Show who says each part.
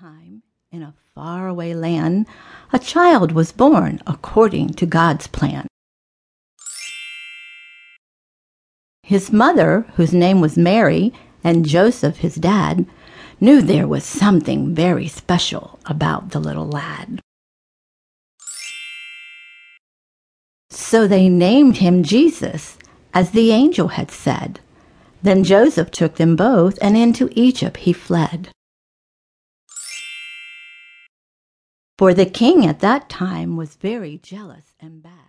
Speaker 1: time, in a faraway land, a child was born according to God's plan. His mother, whose name was Mary, and Joseph, his dad, knew there was something very special about the little lad. So they named him Jesus, as the angel had said. Then Joseph took them both, and into Egypt he fled. For the king at that time was very jealous and bad.